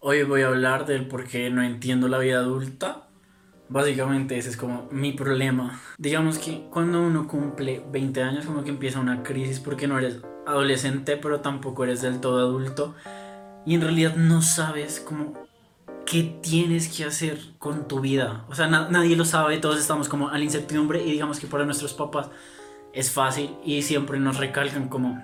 Hoy voy a hablar del por qué no entiendo la vida adulta. Básicamente ese es como mi problema. Digamos que cuando uno cumple 20 años como que empieza una crisis porque no eres adolescente pero tampoco eres del todo adulto y en realidad no sabes cómo qué tienes que hacer con tu vida. O sea, nadie lo sabe, todos estamos como a la incertidumbre y digamos que para nuestros papás es fácil y siempre nos recalcan como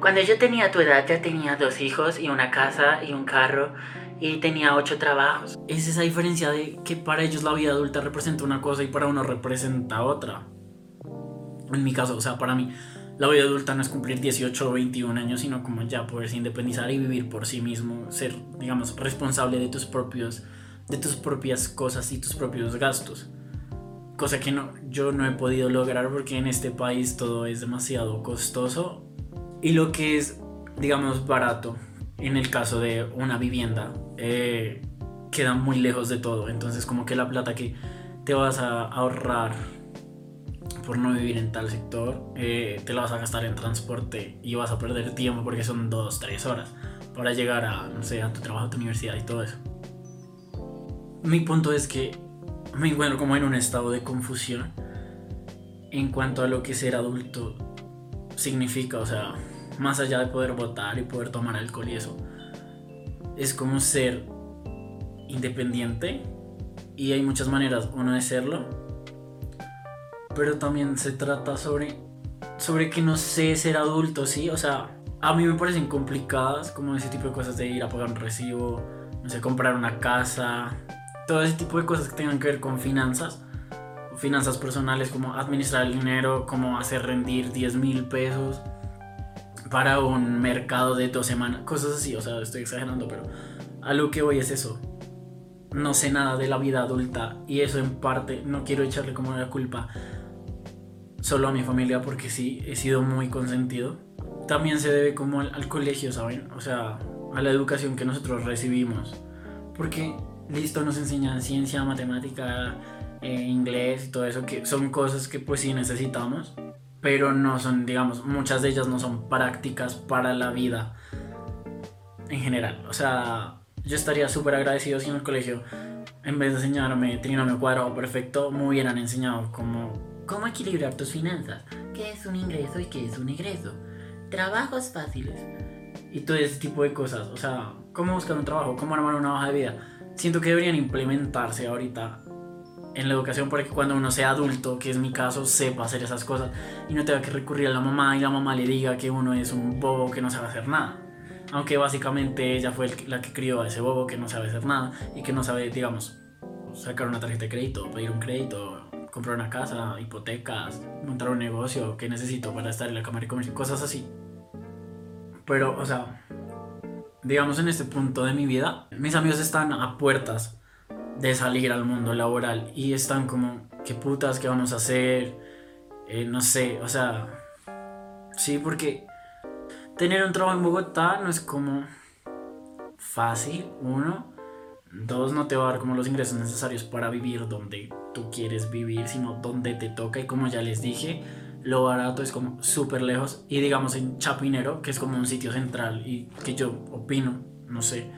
cuando yo tenía tu edad ya tenía dos hijos y una casa y un carro y tenía ocho trabajos. Es esa diferencia de que para ellos la vida adulta representa una cosa y para uno representa otra. En mi caso, o sea, para mí la vida adulta no es cumplir 18 o 21 años, sino como ya poderse independizar y vivir por sí mismo, ser, digamos, responsable de tus propios de tus propias cosas y tus propios gastos. Cosa que no, yo no he podido lograr porque en este país todo es demasiado costoso y lo que es, digamos, barato, en el caso de una vivienda, eh, queda muy lejos de todo. Entonces como que la plata que te vas a ahorrar por no vivir en tal sector, eh, te la vas a gastar en transporte y vas a perder tiempo porque son dos, tres horas para llegar a, no sé, a tu trabajo, a tu universidad y todo eso. Mi punto es que me encuentro como en un estado de confusión en cuanto a lo que ser adulto significa, o sea, más allá de poder votar y poder tomar alcohol y eso, es como ser independiente y hay muchas maneras uno de serlo, pero también se trata sobre sobre que no sé ser adulto, sí, o sea, a mí me parecen complicadas como ese tipo de cosas de ir a pagar un recibo, no sé, comprar una casa, todo ese tipo de cosas que tengan que ver con finanzas finanzas personales, como administrar el dinero, como hacer rendir 10 mil pesos para un mercado de dos semanas, cosas así, o sea, estoy exagerando, pero a lo que voy es eso. No sé nada de la vida adulta y eso en parte no quiero echarle como la culpa solo a mi familia porque sí, he sido muy consentido. También se debe como al, colegio, ¿saben? O sea, a la educación que nosotros recibimos. Porque, listo, nos enseñan ciencia, matemática, eh, inglés y todo eso, que son cosas que pues sí necesitamos pero no son, digamos, muchas de ellas no son prácticas para la vida en general. O sea, yo estaría súper agradecido si en el colegio, en vez de enseñarme trinomio cuadrado perfecto, me hubieran enseñado cómo... Cómo equilibrar tus finanzas, qué es un ingreso y qué es un egreso, trabajos fáciles. Y todo ese tipo de cosas. O sea, cómo buscar un trabajo, cómo armar una hoja de vida. Siento que deberían implementarse ahorita en la educación para que cuando uno sea adulto, que es mi caso, sepa hacer esas cosas y no tenga que recurrir a la mamá y la mamá le diga que uno es un bobo que no sabe hacer nada. Aunque básicamente ella fue la que crió a ese bobo que no sabe hacer nada y que no sabe, digamos, sacar una tarjeta de crédito, pedir un crédito, comprar una casa, hipotecas, montar un negocio que necesito para estar en la cámara de comercio, cosas así. Pero, o sea, digamos en este punto de mi vida, mis amigos están a puertas de salir al mundo laboral y están como, ¿qué putas qué vamos a hacer? Eh, no sé, o sea, sí, porque tener un trabajo en Bogotá no es como fácil, uno. Dos, no te va a dar como los ingresos necesarios para vivir donde tú quieres vivir, sino donde te toca. Y como ya les dije, lo barato es como súper lejos. Y digamos en Chapinero, que es como un sitio central y que yo opino, no sé,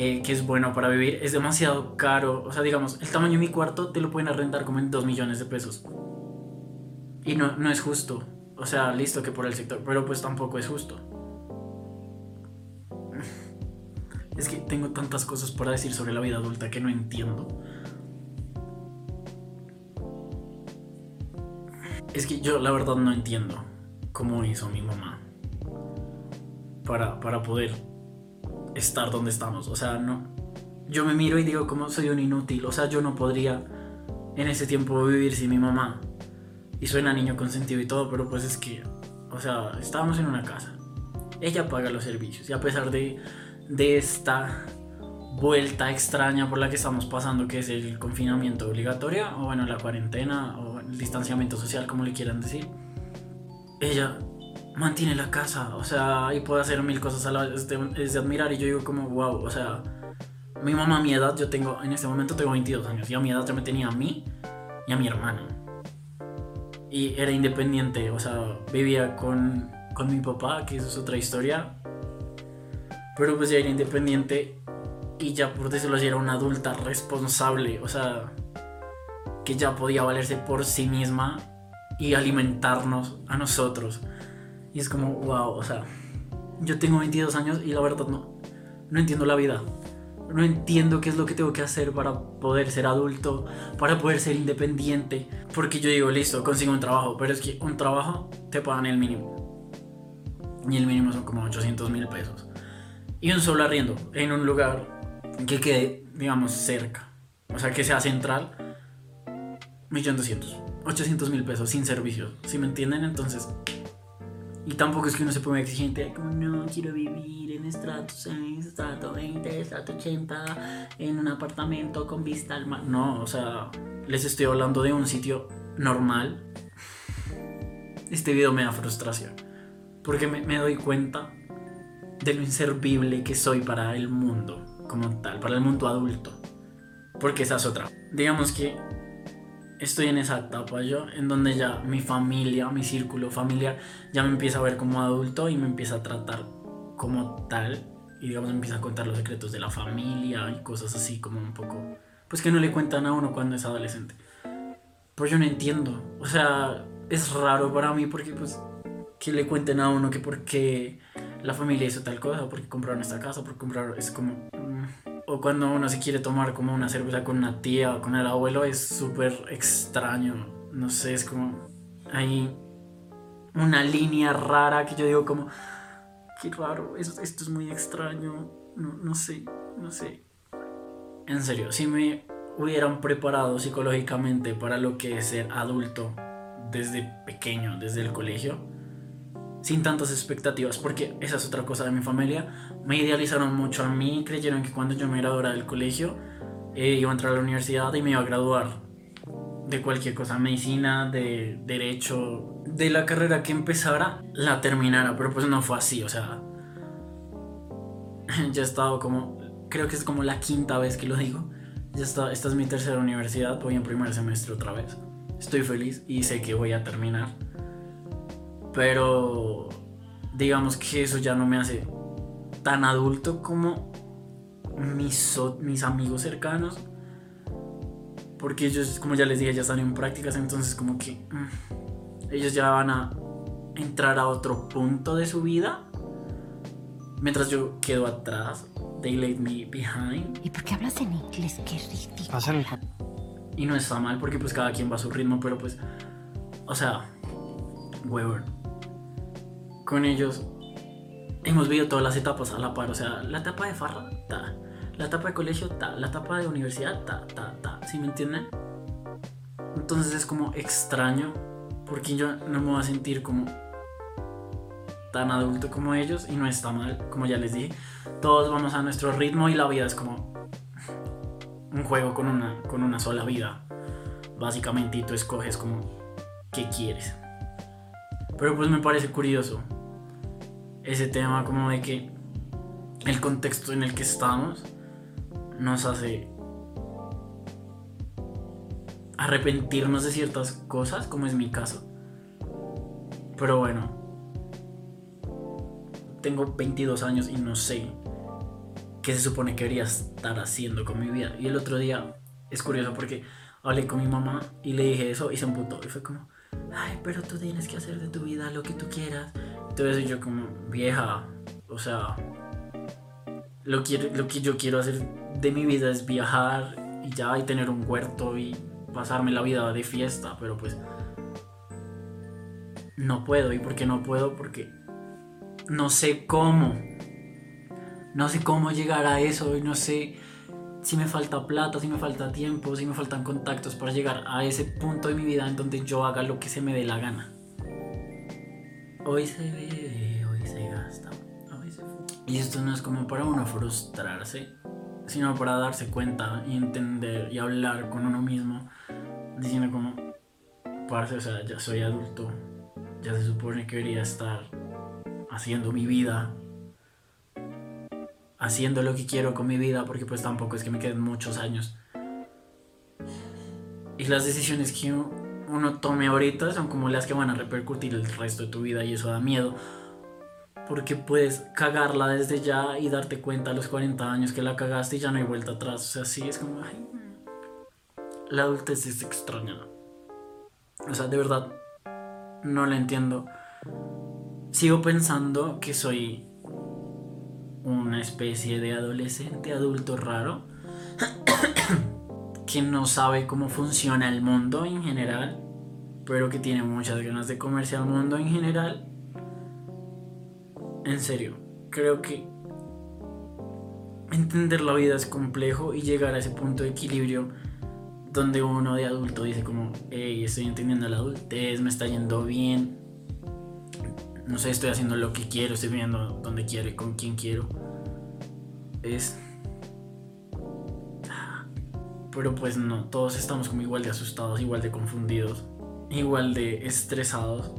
eh, que es bueno para vivir, es demasiado caro. O sea, digamos, el tamaño de mi cuarto te lo pueden arrendar como en 2 millones de pesos. Y no, no es justo. O sea, listo que por el sector, pero pues tampoco es justo. Es que tengo tantas cosas para decir sobre la vida adulta que no entiendo. Es que yo la verdad no entiendo cómo hizo mi mamá para, para poder estar donde estamos. O sea, no. Yo me miro y digo, como soy un inútil. O sea, yo no podría en ese tiempo vivir sin mi mamá. Y suena niño consentido y todo, pero pues es que, o sea, estábamos en una casa. Ella paga los servicios y a pesar de, de esta vuelta extraña por la que estamos pasando, que es el confinamiento obligatorio, o bueno, la cuarentena, o el distanciamiento social, como le quieran decir, ella mantiene la casa, o sea, y puede hacer mil cosas a la vez, es de, admirar y yo digo como, wow, o sea, mi mamá a mi edad, yo tengo, en este momento tengo 22 años, y a mi edad ya me tenía a mí y a mi hermana. Y era independiente, o sea, vivía con, con mi papá, que eso es otra historia. Pero pues ya era independiente y ya por decirlo así era una adulta responsable, o sea, que ya podía valerse por sí misma y alimentarnos a nosotros. Y es como, wow, o sea, yo tengo 22 años y la verdad no, no entiendo la vida. No entiendo qué es lo que tengo que hacer para poder ser adulto, para poder ser independiente. Porque yo digo, listo, consigo un trabajo, pero es que un trabajo te pagan el mínimo. Y el mínimo son como 800 mil pesos. Y un solo arriendo en un lugar que quede, digamos, cerca. O sea, que sea central. 1.200.000. 800 mil pesos sin servicios. ¿Sí me entienden? Entonces. Y tampoco es que uno se ponga exigente, como no quiero vivir en estrato 6, estrato 20, estrato 80, en un apartamento con vista al mar. No, o sea, les estoy hablando de un sitio normal. Este video me da frustración. Porque me, me doy cuenta de lo inservible que soy para el mundo como tal, para el mundo adulto. Porque esa es otra. Digamos que estoy en esa etapa yo, en donde ya mi familia, mi círculo familiar, ya me empieza a ver como adulto y me empieza a tratar como tal. Y digamos, me empieza a contar los secretos de la familia y cosas así como un poco... Pues que no le cuentan a uno cuando es adolescente. Pues yo no entiendo. O sea, es raro para mí porque pues que le cuenten a uno que porque la familia hizo tal cosa, porque compraron esta casa, porque compraron... Es como... O cuando uno se quiere tomar como una cerveza con una tía o con el abuelo, es súper extraño. No sé, es como... Hay una línea rara que yo digo como... Qué raro, esto, esto es muy extraño. No, no sé, no sé. En serio, si me hubieran preparado psicológicamente para lo que es ser adulto desde pequeño, desde el colegio, sin tantas expectativas, porque esa es otra cosa de mi familia. Me idealizaron mucho a mí, creyeron que cuando yo me graduara del colegio eh, iba a entrar a la universidad y me iba a graduar de cualquier cosa, medicina, de derecho, de la carrera que empezara, la terminara, pero pues no fue así, o sea, ya he estado como, creo que es como la quinta vez que lo digo, ya está, esta es mi tercera universidad, voy en primer semestre otra vez, estoy feliz y sé que voy a terminar pero digamos que eso ya no me hace tan adulto como mis, mis amigos cercanos. Porque ellos, como ya les dije, ya están en prácticas, entonces como que mm, ellos ya van a entrar a otro punto de su vida. Mientras yo quedo atrás. They leave me behind. ¿Y por qué hablas en inglés? Qué ridículo. Y no está mal porque pues cada quien va a su ritmo, pero pues... O sea... Weber con ellos hemos vivido todas las etapas a la par. O sea, la etapa de farra, ta. La etapa de colegio, ta. La etapa de universidad, ta, ta, ta. ¿Sí me entienden? Entonces es como extraño porque yo no me voy a sentir como tan adulto como ellos y no está mal, como ya les dije. Todos vamos a nuestro ritmo y la vida es como un juego con una, con una sola vida, básicamente, y tú escoges como qué quieres. Pero pues me parece curioso ese tema como de que el contexto en el que estamos nos hace arrepentirnos de ciertas cosas, como es mi caso. Pero bueno, tengo 22 años y no sé qué se supone que debería estar haciendo con mi vida. Y el otro día es curioso porque hablé con mi mamá y le dije eso y se emputó. Y fue como, ay, pero tú tienes que hacer de tu vida lo que tú quieras. Entonces yo como, vieja, o sea, lo, quiero, lo que yo quiero hacer de mi vida es viajar y ya y tener un huerto y pasarme la vida de fiesta, pero pues no puedo. ¿Y por qué no puedo? Porque no sé cómo. No sé cómo llegar a eso y no sé si me falta plata, si me falta tiempo, si me faltan contactos para llegar a ese punto de mi vida en donde yo haga lo que se me dé la gana. Hoy se ve, hoy se gasta, hoy se Y esto no es como para uno frustrarse, sino para darse cuenta y entender y hablar con uno mismo, diciendo como, parce, o sea, ya soy adulto, ya se supone que debería estar haciendo mi vida, haciendo lo que quiero con mi vida, porque pues tampoco es que me queden muchos años. Y las decisiones que uno tome ahorita son como las que van a repercutir el resto de tu vida y eso da miedo. Porque puedes cagarla desde ya y darte cuenta a los 40 años que la cagaste y ya no hay vuelta atrás. O sea, sí, es como, la adultez es extraña. O sea, de verdad, no la entiendo. Sigo pensando que soy una especie de adolescente adulto raro que no sabe cómo funciona el mundo en general, pero que tiene muchas ganas de comerse al mundo en general. En serio, creo que entender la vida es complejo y llegar a ese punto de equilibrio donde uno de adulto dice como, hey, estoy entendiendo la adultez, me está yendo bien, no sé, estoy haciendo lo que quiero, estoy viendo donde quiero y con quién quiero. Es... Pero pues no, todos estamos como igual de asustados, igual de confundidos, igual de estresados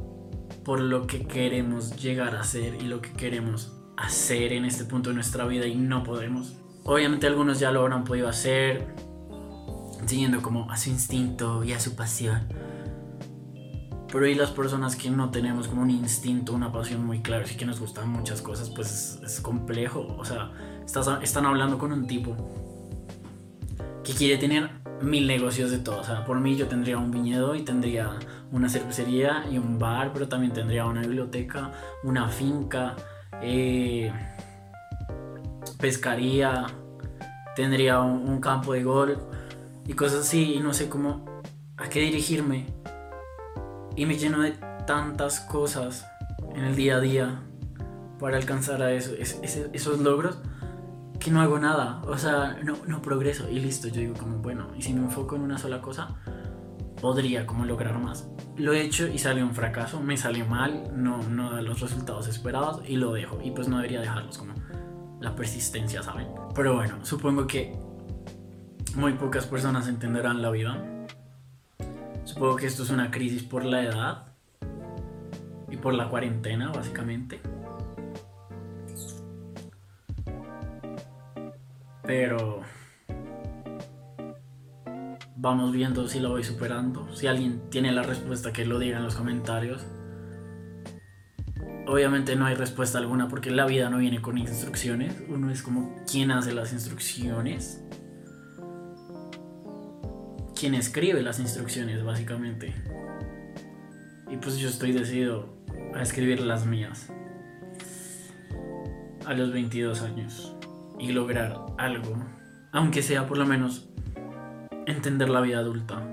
por lo que queremos llegar a ser y lo que queremos hacer en este punto de nuestra vida y no podemos. Obviamente algunos ya lo habrán podido hacer, siguiendo como a su instinto y a su pasión. Pero hay las personas que no tenemos como un instinto, una pasión muy clara y que nos gustan muchas cosas, pues es, complejo. O sea, están hablando con un tipo que quiere tener mil negocios de todo. O sea, por mí yo tendría un viñedo y tendría una cervecería y un bar, pero también tendría una biblioteca, una finca, eh, pescaría, tendría un campo de golf y cosas así y no sé cómo a qué dirigirme. Y me lleno de tantas cosas en el día a día para alcanzar a eso, esos logros que no hago nada, o sea, no, no progreso y listo, yo digo como, bueno, y si me enfoco en una sola cosa, podría como lograr más. Lo he hecho y salió un fracaso, me salió mal, no, no da los resultados esperados y lo dejo. Y pues no debería dejarlos como la persistencia, ¿saben? Pero bueno, supongo que muy pocas personas entenderán la vida. Supongo que esto es una crisis por la edad y por la cuarentena, básicamente. Pero vamos viendo si lo voy superando. Si alguien tiene la respuesta, que lo diga en los comentarios. Obviamente no hay respuesta alguna porque la vida no viene con instrucciones. Uno es como quien hace las instrucciones quien escribe las instrucciones, básicamente. Y pues yo estoy decidido a escribir las mías. A los 22 años. Y lograr algo. Aunque sea por lo menos entender la vida adulta.